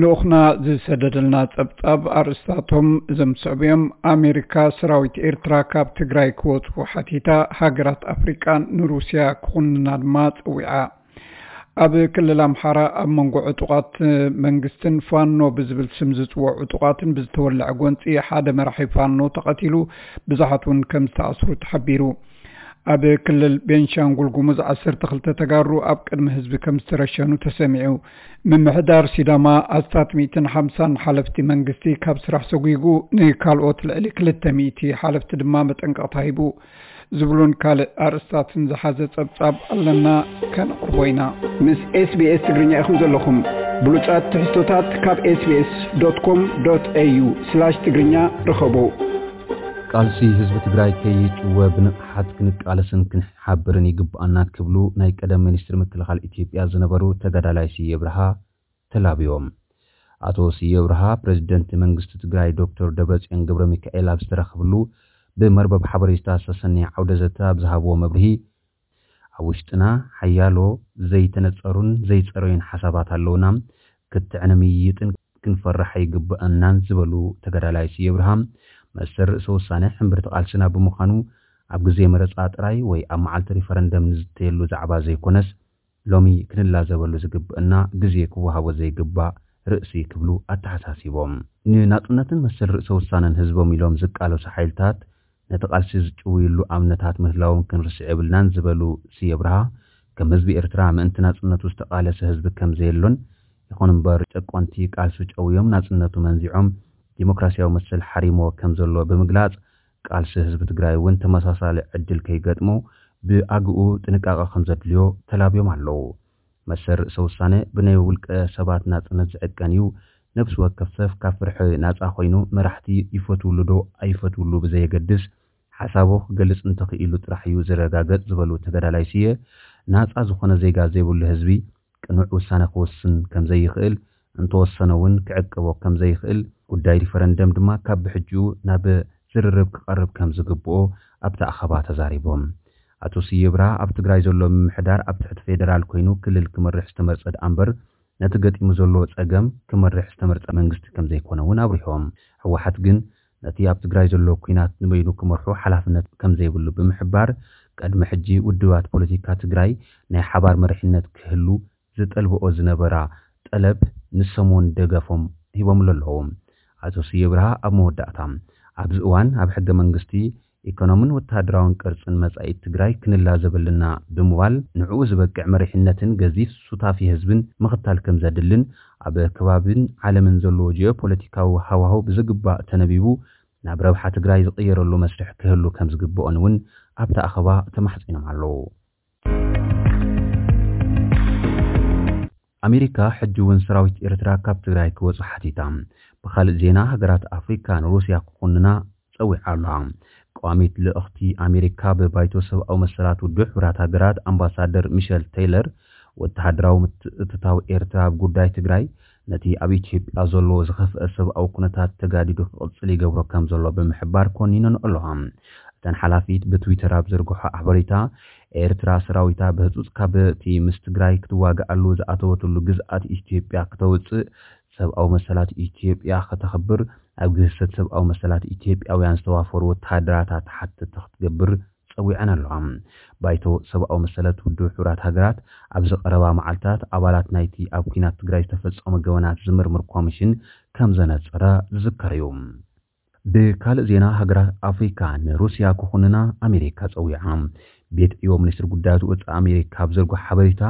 ልኡኽና ዝሰደደልና ፀብጻብ ኣርእስታቶም እዮም ኣሜሪካ ሰራዊት ኤርትራ ካብ ትግራይ ክወፁ ሓቲታ ሃገራት ኣፍሪቃ ንሩስያ ክኹንና ድማ ፀዊዓ ኣብ ክልል ኣምሓራ ኣብ መንጎ ዕጡቃት መንግስትን ፋኖ ብዝብል ስም ዝፅውዑ ዕጡቃትን ብዝተወልዐ ጎንፂ ሓደ መራሒ ፋኖ ተቐቲሉ ብዙሓት እውን ከም ዝተኣስሩ ተሓቢሩ ኣብ ክልል ቤንሻንጉል ጉሙዝ ዓሰርተ ክልተ ተጋሩ ኣብ ቅድሚ ህዝቢ ከም ዝተረሸኑ ተሰሚዑ። ምምሕዳር ሲዳማ ኣስታት ሚእትን ሓምሳን ሓለፍቲ መንግስቲ ካብ ስራሕ ሰጉጉ ንካልኦት ልዕሊ ክልተ ሚእቲ ሓለፍቲ ድማ መጠንቀቕታ ሂቡ። ዝብሉን ካልእ ኣርእስታትን ዝሓዘ ፀብጻብ ኣለና። ከነቕርቦ ኢና። ምስ ኤስቢኤስ ትግርኛ ኢኹም ዘለኹም ብሉፃት ትሕዝቶታት ካብ SBS dot com au slash ትግርኛ ረኸቡ ቃልሲ ህዝቢ ትግራይ ከይጭወ ብንቕሓት ክንቃለስን ክንሓብርን ይግብኣና ክብሉ ናይ ቀደም ሚኒስትሪ ምክልኻል ኢትዮጵያ ዝነበሩ ተጋዳላይ ስየ ኣብርሃ ተላብዮም ኣቶ ስየ ብርሃ ፕሬዚደንት መንግስቲ ትግራይ ዶክተር ደብረፅዮን ገብረ ሚካኤል ኣብ ዝተረኽብሉ ብመርበብ ሓበሬታ ዝተሰነየ ዓውደ ዘተ ኣብ ዝሃብዎ መብርሂ ኣብ ውሽጥና ሓያሎ ዘይተነፀሩን ዘይፀረዩን ሓሳባት ኣለውና። ክትዕነምይጥን ክንፈርሕ ይግብአናን ዝበሉ ተጋዳላይ ስየ ብርሃ መሰር ርእሰ ውሳነ ሕምብርቲ ቃልስና ብምዃኑ ኣብ ግዜ መረፃ ጥራይ ወይ ኣብ መዓልቲ ሪፈረንደም ንዝተየሉ ዛዕባ ዘይኮነስ ሎሚ ክንላዘበሉ ዝግብአና ግዜ ክወሃቦ ዘይግባእ ርእሲ ክብሉ ኣተሓሳሲቦም። ንናፅነትን መሰል ርእሰ ውሳነን ህዝቦም ኢሎም ዝቃለሱ ሓይልታት ነቲ ቃልሲ ዝጭውይሉ ኣብነታት ምህላዎም ክንርስዕ የብልናን ዝበሉ ስየ ከም ህዝቢ ኤርትራ ምእንቲ ናፅነቱ ዝተቃለሰ ህዝቢ ከም ዘየሎን ይኹን እምበር ጨቆንቲ ቃልሲ ጨውዮም ናፅነቱ መንዚዖም ዲሞክራሲያዊ መሰል ሓሪሞ ከም ዘሎ ብምግላፅ ቃልሲ ህዝቢ ትግራይ እውን ተመሳሳሊ ዕድል ከይገጥሞ ብኣግኡ ጥንቃቐ ከም ዘድልዮ ተላብዮም ኣለዉ። መሰር ርእሰ ውሳነ ብናይ ውልቀ ሰባት ናፅነት ዝዕቀን እዩ። ነብሲ ወከፍ ሰብ ካብ ፍርሒ ናፃ ኮይኑ መራሕቲ ይፈትውሉ ዶ ኣይፈትውሉ ብዘየገድስ ሓሳቡ ክገልፅ እንተኽኢሉ ጥራሕ እዩ ዝረጋገፅ ዝበሉ ተገዳላይ ስየ ናፃ ዝኾነ ዜጋ ዘይብሉ ህዝቢ ቅኑዕ ውሳነ ክወስን ከም ዘይኽእል እንተወሰነ እውን ክዕቅቦ ከም ዘይኽእል ጉዳይ ሪፈረንደም ድማ ካብ ብሕጂኡ ናብ ዝርርብ ክቐርብ ከም ዝግብኦ ኣብቲ ኣኸባ ተዛሪቦም። ኣቶ ኣብርሃ ኣብ ትግራይ ዘሎ ምምሕዳር ኣብ ትሕቲ ፌደራል ኮይኑ ክልል ክመርሕ ዝተመርፀ ድኣ እምበር ነቲ ገጢሙ ዘለዎ ፀገም ክመርሕ ዝተመርፀ መንግስቲ ከም ዘይኮነ እውን ኣብሪሖም ሕወሓት ግን ነቲ ኣብ ትግራይ ዘሎ ኩናት ንበይኑ ክመርሑ ሓላፍነት ከም ዘይብሉ ብምሕባር ቀድሚ ሕጂ ውድባት ፖለቲካ ትግራይ ናይ ሓባር መሪሕነት ክህሉ ዝጠልብኦ ዝነበራ ጠለብ ንሰሙን ደገፎም ሂቦምሉ ኣለዉ ኣቶ ስየ ብርሃ ኣብ መወዳእታ። ኣብዚ እዋን ኣብ ሕገ መንግስቲ ኢኮኖምን ወተሃደራውን ቅርፅን መጻኢት ትግራይ ክንላ ዘበልና ብምባል ንዕኡ ዝበቅዕ መሪሕነትን ገዚፍ ሱታፊ ህዝብን ምኽታል ከም ዘድልን ኣብ ከባብን ዓለምን ዘለዎ ጂኦ ፖለቲካዊ ሃዋህው ብዝግባእ ተነቢቡ ናብ ረብሓ ትግራይ ዝቕየረሉ መስርሕ ክህሉ ከም ዝግብኦን እውን ኣብቲ ኣኸባ ተማሕፂኖም ኣለዉ። ኣሜሪካ ሕጂ እውን ሰራዊት ኤርትራ ካብ ትግራይ ክወፁ ሓቲታ ብካልእ ዜና ሃገራት ኣፍሪካ ንሩስያ ክኹንና ፀዊዓ ኣለዋ ቋሚት ልእኽቲ ኣሜሪካ ብባይቶ ሰብኣዊ መሰላት ውድብ ሕቡራት ሃገራት ኣምባሳደር ሚሸል ቴይለር ወተሃደራዊ ምትእትታው ኤርትራ ኣብ ጉዳይ ትግራይ ነቲ ኣብ ኢትዮጵያ ዘለዎ ዝኸፍአ ሰብኣዊ ኩነታት ተጋዲዱ ክቕፅል ይገብሮ ከም ዘሎ ብምሕባር ኮኒነን ኣለዋ እተን ሓላፊት ብትዊተር ኣብ ዘርግሖ ሓበሬታ ኤርትራ ሰራዊታ ብህፁፅ ካብቲ ምስ ትግራይ ክትዋግኣሉ ዝኣተወትሉ ግዝኣት ኢትዮጵያ ክተውፅእ ሰብኣዊ መሰላት ኢትዮጵያ ከተኽብር ኣብ ግህሰት ሰብኣዊ መሰላት ኢትዮጵያውያን ዝተዋፈሩ ወተሃደራታት ሓትት ክትገብር ፀዊዐን ኣለዋ። ባይቶ ሰብኣዊ መሰላት ውድብ ሕብራት ሃገራት ኣብ ዝቐረባ መዓልትታት ኣባላት ናይቲ ኣብ ኩናት ትግራይ ዝተፈፀሙ ገበናት ዝምርምር ኮሚሽን ከም ዘነፀረ ዝዝከር እዩ ብካልእ ዜና ሃገራት ኣፍሪካ ንሩስያ ክኹንና ኣሜሪካ ፀዊዓ ቤት ዕዮ ሚኒስትሪ ጉዳያት ወፃኢ ኣሜሪካ ኣብ ዘርጎ ሓበሬታ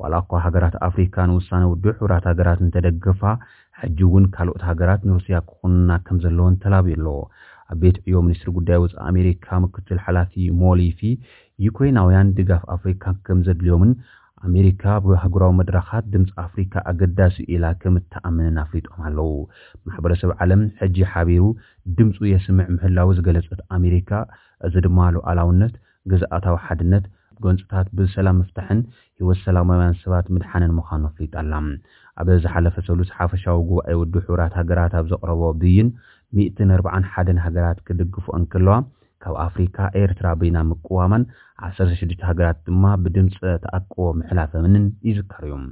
ዋላ እኳ ሃገራት ኣፍሪካ ንውሳነ ውድብ ሕብራት ሃገራት እንተደገፋ ሕጂ እውን ካልኦት ሃገራት ንሩስያ ክኹንና ከም ዘለዎን ተላብዩ ኣሎ። ኣብ ቤት ዕዮ ሚኒስትሪ ጉዳይ ወፃኢ ኣሜሪካ ምክትል ሓላፊ ሞሊፊ ዩክሬናውያን ድጋፍ ኣፍሪካ ከም ዘድልዮምን ኣሜሪካ ብሃገራዊ መድረኻት ድምፂ ኣፍሪካ ኣገዳሲ ኢላ ከም እተኣምንን ኣፍሊጦም ኣለዉ። ማሕበረሰብ ዓለም ሕጂ ሓቢሩ ድምፁ የስምዕ ምህላዊ ዝገለፀት ኣሜሪካ እዚ ድማ ሉኣላውነት ግዝኣታዊ ሓድነት ጎንፅታት ብሰላም ምፍታሕን ሂወት ሰላማውያን ሰባት ምድሓንን ምዃኑ ኣፍሊጣ ኣላ። ኣብ ዝሓለፈ ሰሉስ ሓፈሻዊ ጉባኤ ውድብ ሕብራት ሃገራት ኣብ ዘቕረቦ ብይን 141 ሃገራት ክድግፍኦ እንከለዋ ካብ ኣፍሪካ ኤርትራ በይና ምቅዋማን 16 ሃገራት ድማ ብድምፂ ተኣቅቦ ምሕላፈምንን ይዝከር እዮም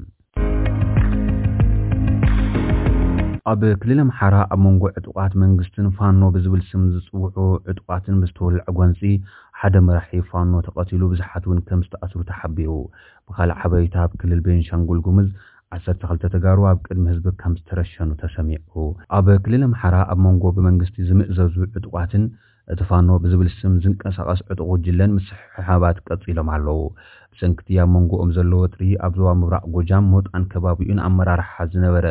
ኣብ ክልል ኣምሓራ ኣብ መንጎ ዕጡቃት መንግስትን ፋኖ ብዝብል ስም ዝፅውዑ ዕጡቃትን ብዝተወልዐ ጎንፂ ሓደ መራሒ ፋኖ ተቐቲሉ ብዙሓት እውን ከም ዝተኣስሩ ተሓቢሩ ብካልእ ሓበሬታ ኣብ ክልል ቤንሻንጉል ጉምዝ ዓሰርተ ክልተ ተጋሩ ኣብ ቅድሚ ህዝቢ ከም ዝተረሸኑ ተሰሚዑ ኣብ ክልል ኣምሓራ ኣብ መንጎ ብመንግስቲ ዝምእዘዙ ዕጡቃትን እቲ ፋኖ ብዝብል ስም ዝንቀሳቐስ ዕጡቕ ጉጅለን ምስሕሓባት ቀፂሎም ኣለዉ። ኣብ መንጎኦም ዘለዎ ወጥሪ ኣብ ዞባ ምብራቅ ጎጃም ሞጣን ከባቢኡን ኣመራርሓ ዝነበረ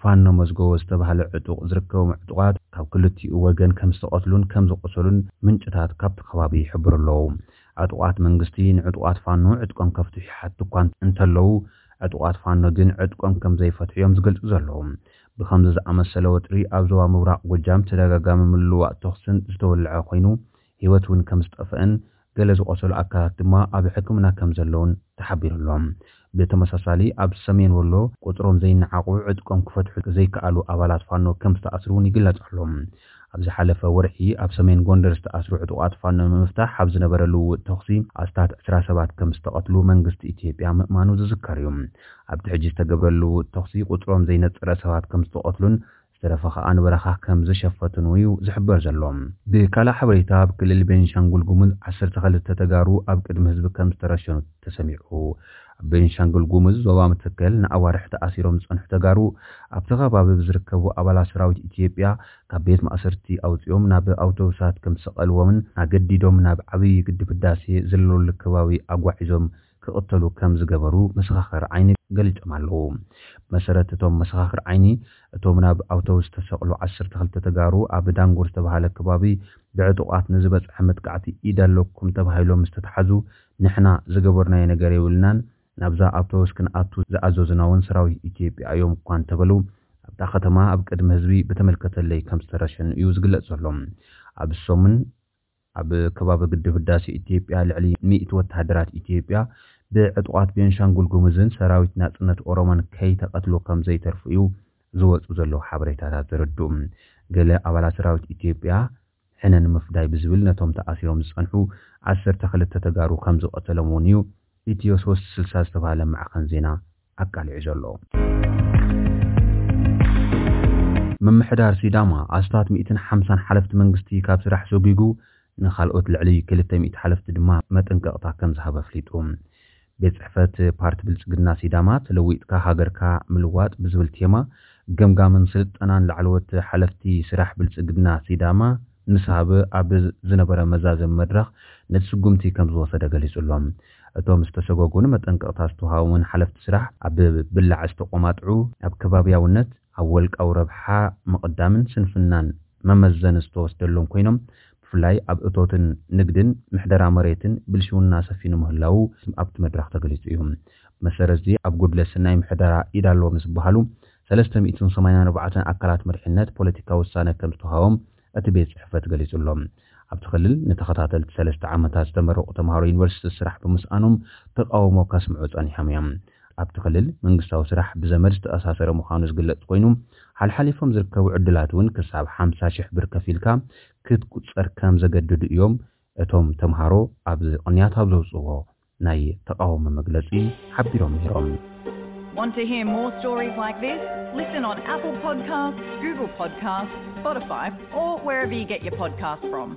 ፋኖ መዝገቦ ዝተባሃለ ዕጡቕ ዝርከቦም ዕጡቃት ካብ ክልቲኡ ወገን ከም ዝተቐትሉን ከም ዝቆሰሉን ምንጭታት ካብቲ ከባቢ ይሕብሩ ኣለዉ። ዕጡቃት መንግስቲ ንዕጡቃት ፋኖ ዕጥቆም ከፍትሑ ይሓቱ እኳ እንተለዉ ዕጡቃት ፋኖ ግን ዕጥቆም ከም ዘይፈትሕዮም ዝገልጹ ዘለዉ ብከምዚ ዝኣመሰለ ወጥሪ ኣብ ዞባ ምብራቅ ጎጃም ተደጋጋሚ ምልውዋጥ ተኽስን ዝተወልዐ ኮይኑ ሂወት እውን ከም ዝጠፍአን ገለ ዝቆሰሉ ኣካላት ድማ ኣብ ሕክምና ከም ዘለውን ተሓቢሩሎም። ብተመሳሳሊ ኣብ ሰሜን ወሎ ቁፅሮም ዘይነዓቑ ዕጥቆም ክፈትሑ ዘይከኣሉ ኣባላት ፋኖ ከም ዝተኣስሩ እውን ይግለጽ ኣሎም ኣብ ዝሓለፈ ወርሒ ኣብ ሰሜን ጎንደር ዝተኣስሩ ዕጡቃት ፋኖ ንምፍታሕ ኣብ ዝነበረ ልውውጥ ተኽሲ ኣስታት ዕስራ ሰባት ከም ዝተቐትሉ መንግስቲ ኢትዮጵያ ምእማኑ ዝዝከር እዩ። ኣብቲ ሕጂ ዝተገብረ ልውውጥ ተኽሲ ቁፅሮም ዘይነፀረ ሰባት ከም ዝተቐትሉን ዝተረፈ ከዓ ንበረኻ ከም ዝሸፈቱን እዩ ዝሕበር ዘሎ ብካልእ ሓበሬታ ኣብ ክልል ቤንሻንጉል ጉሙዝ ዓሰርተ ክልተ ተጋሩ ኣብ ቅድሚ ህዝቢ ከም ዝተረሸኑ ተሰሚዑ። ኣብ ቤንሻንጉል ጉሙዝ ዞባ መተከል ንኣዋርሒ ተኣሲሮም ዝፀንሑ ተጋሩ ኣብቲ ከባቢ ብዝርከቡ ኣባላት ሰራዊት ኢትዮጵያ ካብ ቤት ማእሰርቲ ኣውፂኦም ናብ ኣውቶቡሳት ከም ዝሰቐልዎምን ኣገዲዶም ናብ ዓብዪ ግድብ ህዳሴ ዘለሉ ከባቢ ኣጓዒዞም ክቕተሉ ከም ዝገበሩ መሰኻኽር ዓይኒ ገሊፆም ኣለዉ። መሰረት እቶም መሰኻኽር ዓይኒ እቶም ናብ ኣውቶቡስ ተሰቕሉ 12 ተጋሩ ኣብ ዳንጉር ዝተባሃለ ከባቢ ብዕጡቃት ንዝበፅሐ መጥቃዕቲ ኢድ ኣለኩም ተባሂሎም ዝተተሓዙ ንሕና ዝገበርናዮ ነገር የብልናን። ናብዛ ኣውቶቡስ ክንኣቱ ዝኣዘዙና እውን ሰራዊት ኢትዮጵያ እዮም እኳ እንተበሉ ኣብታ ከተማ ኣብ ቅድሚ ህዝቢ ብተመልከተለይ ከም ዝተረሸኑ እዩ ዝግለጽ ዘሎ። ኣብ ሶምን ኣብ ከባቢ ግድብ ህዳሴ ኢትዮጵያ ልዕሊ ሚእቲ ወተሃደራት ኢትዮጵያ ብዕጡቃት ቤንሻንጉል ጉሙዝን ሰራዊት ናጽነት ኦሮሞን ከይተቐትሎ ከም ዘይተርፉ እዩ ዝወፁ ዘለዉ ሓበሬታታት ዝርድኡ ገለ ኣባላት ሰራዊት ኢትዮጵያ ሕነ ንምፍዳይ ብዝብል ነቶም ተኣሲሮም ዝፀንሑ ዓሰርተ ክልተ ተጋሩ ከም ዝቐተሎም እውን እዩ። ኢትዮ 360 ዝተባሃለ ማዕኸን ዜና ኣቃሊዑ ዘሎ። ምምሕዳር ሲዳማ ኣስታት 150 ሓለፍቲ መንግስቲ ካብ ስራሕ ሰጊጉ ንካልኦት ልዕሊ 200 ሓለፍቲ ድማ መጠንቀቕታ ከም ዝሃበ ኣፍሊጡ ቤት ፅሕፈት ፓርቲ ብልፅግና ሲዳማ ተለዊጥካ ሃገርካ ምልዋጥ ብዝብል ቴማ ገምጋምን ስልጠናን ላዕለወት ሓለፍቲ ስራሕ ብልፅግና ሲዳማ ምስ ሃበ ኣብ ዝነበረ መዛዘም መድረኽ ነቲ ስጉምቲ ከም ዝወሰደ ገሊጹሎም። እቶም ዝተሰጎጉን መጠንቀቕታ ዝተውሃቦምን ሓለፍቲ ስራሕ ኣብ ብላዕ ዝተቆማጥዑ ኣብ ከባብያውነት ኣብ ወልቃዊ ረብሓ ምቕዳምን ስንፍናን መመዘኒ ዝተወስደሎም ኮይኖም ብፍላይ ኣብ እቶትን ንግድን ምሕደራ መሬትን ብልሽውና ሰፊኑ ምህላው ኣብቲ መድረኽ ተገሊጹ እዩ። መሰረት እዚ ኣብ ጉድለት ስናይ ምሕደራ ኢድ ኣለዎ ምስ በሃሉ 384 ኣካላት መድሕነት ፖለቲካዊ ውሳነ ከም ዝተውሃቦም እቲ ቤት ፅሕፈት ገሊጹሎም ኣብቲ ክልል ንተኸታተልቲ ሰለስተ ዓመታት ዝተመረቑ ተምሃሮ ዩኒቨርሲቲ ስራሕ ብምስኣኖም ተቃውሞ ከስምዑ ፀኒሖም እዮም ኣብቲ ክልል መንግስታዊ ስራሕ ብዘመድ ዝተኣሳሰረ ምዃኑ ዝግለጽ ኮይኑ ሓልሓሊፎም ዝርከቡ ዕድላት እውን ክሳብ 50 ሽሕ ብር ከፊልካ ክትቁፀር ከም ዘገድዱ እዮም እቶም ተምሃሮ ኣብ ቅንያት ኣብ ዘውፅዎ ናይ ተቃውሞ መግለፂ ሓቢሮም ነይሮም Want to hear more stories like this? Listen on Apple Podcasts, Google Podcasts, Spotify, or wherever you get your podcasts from.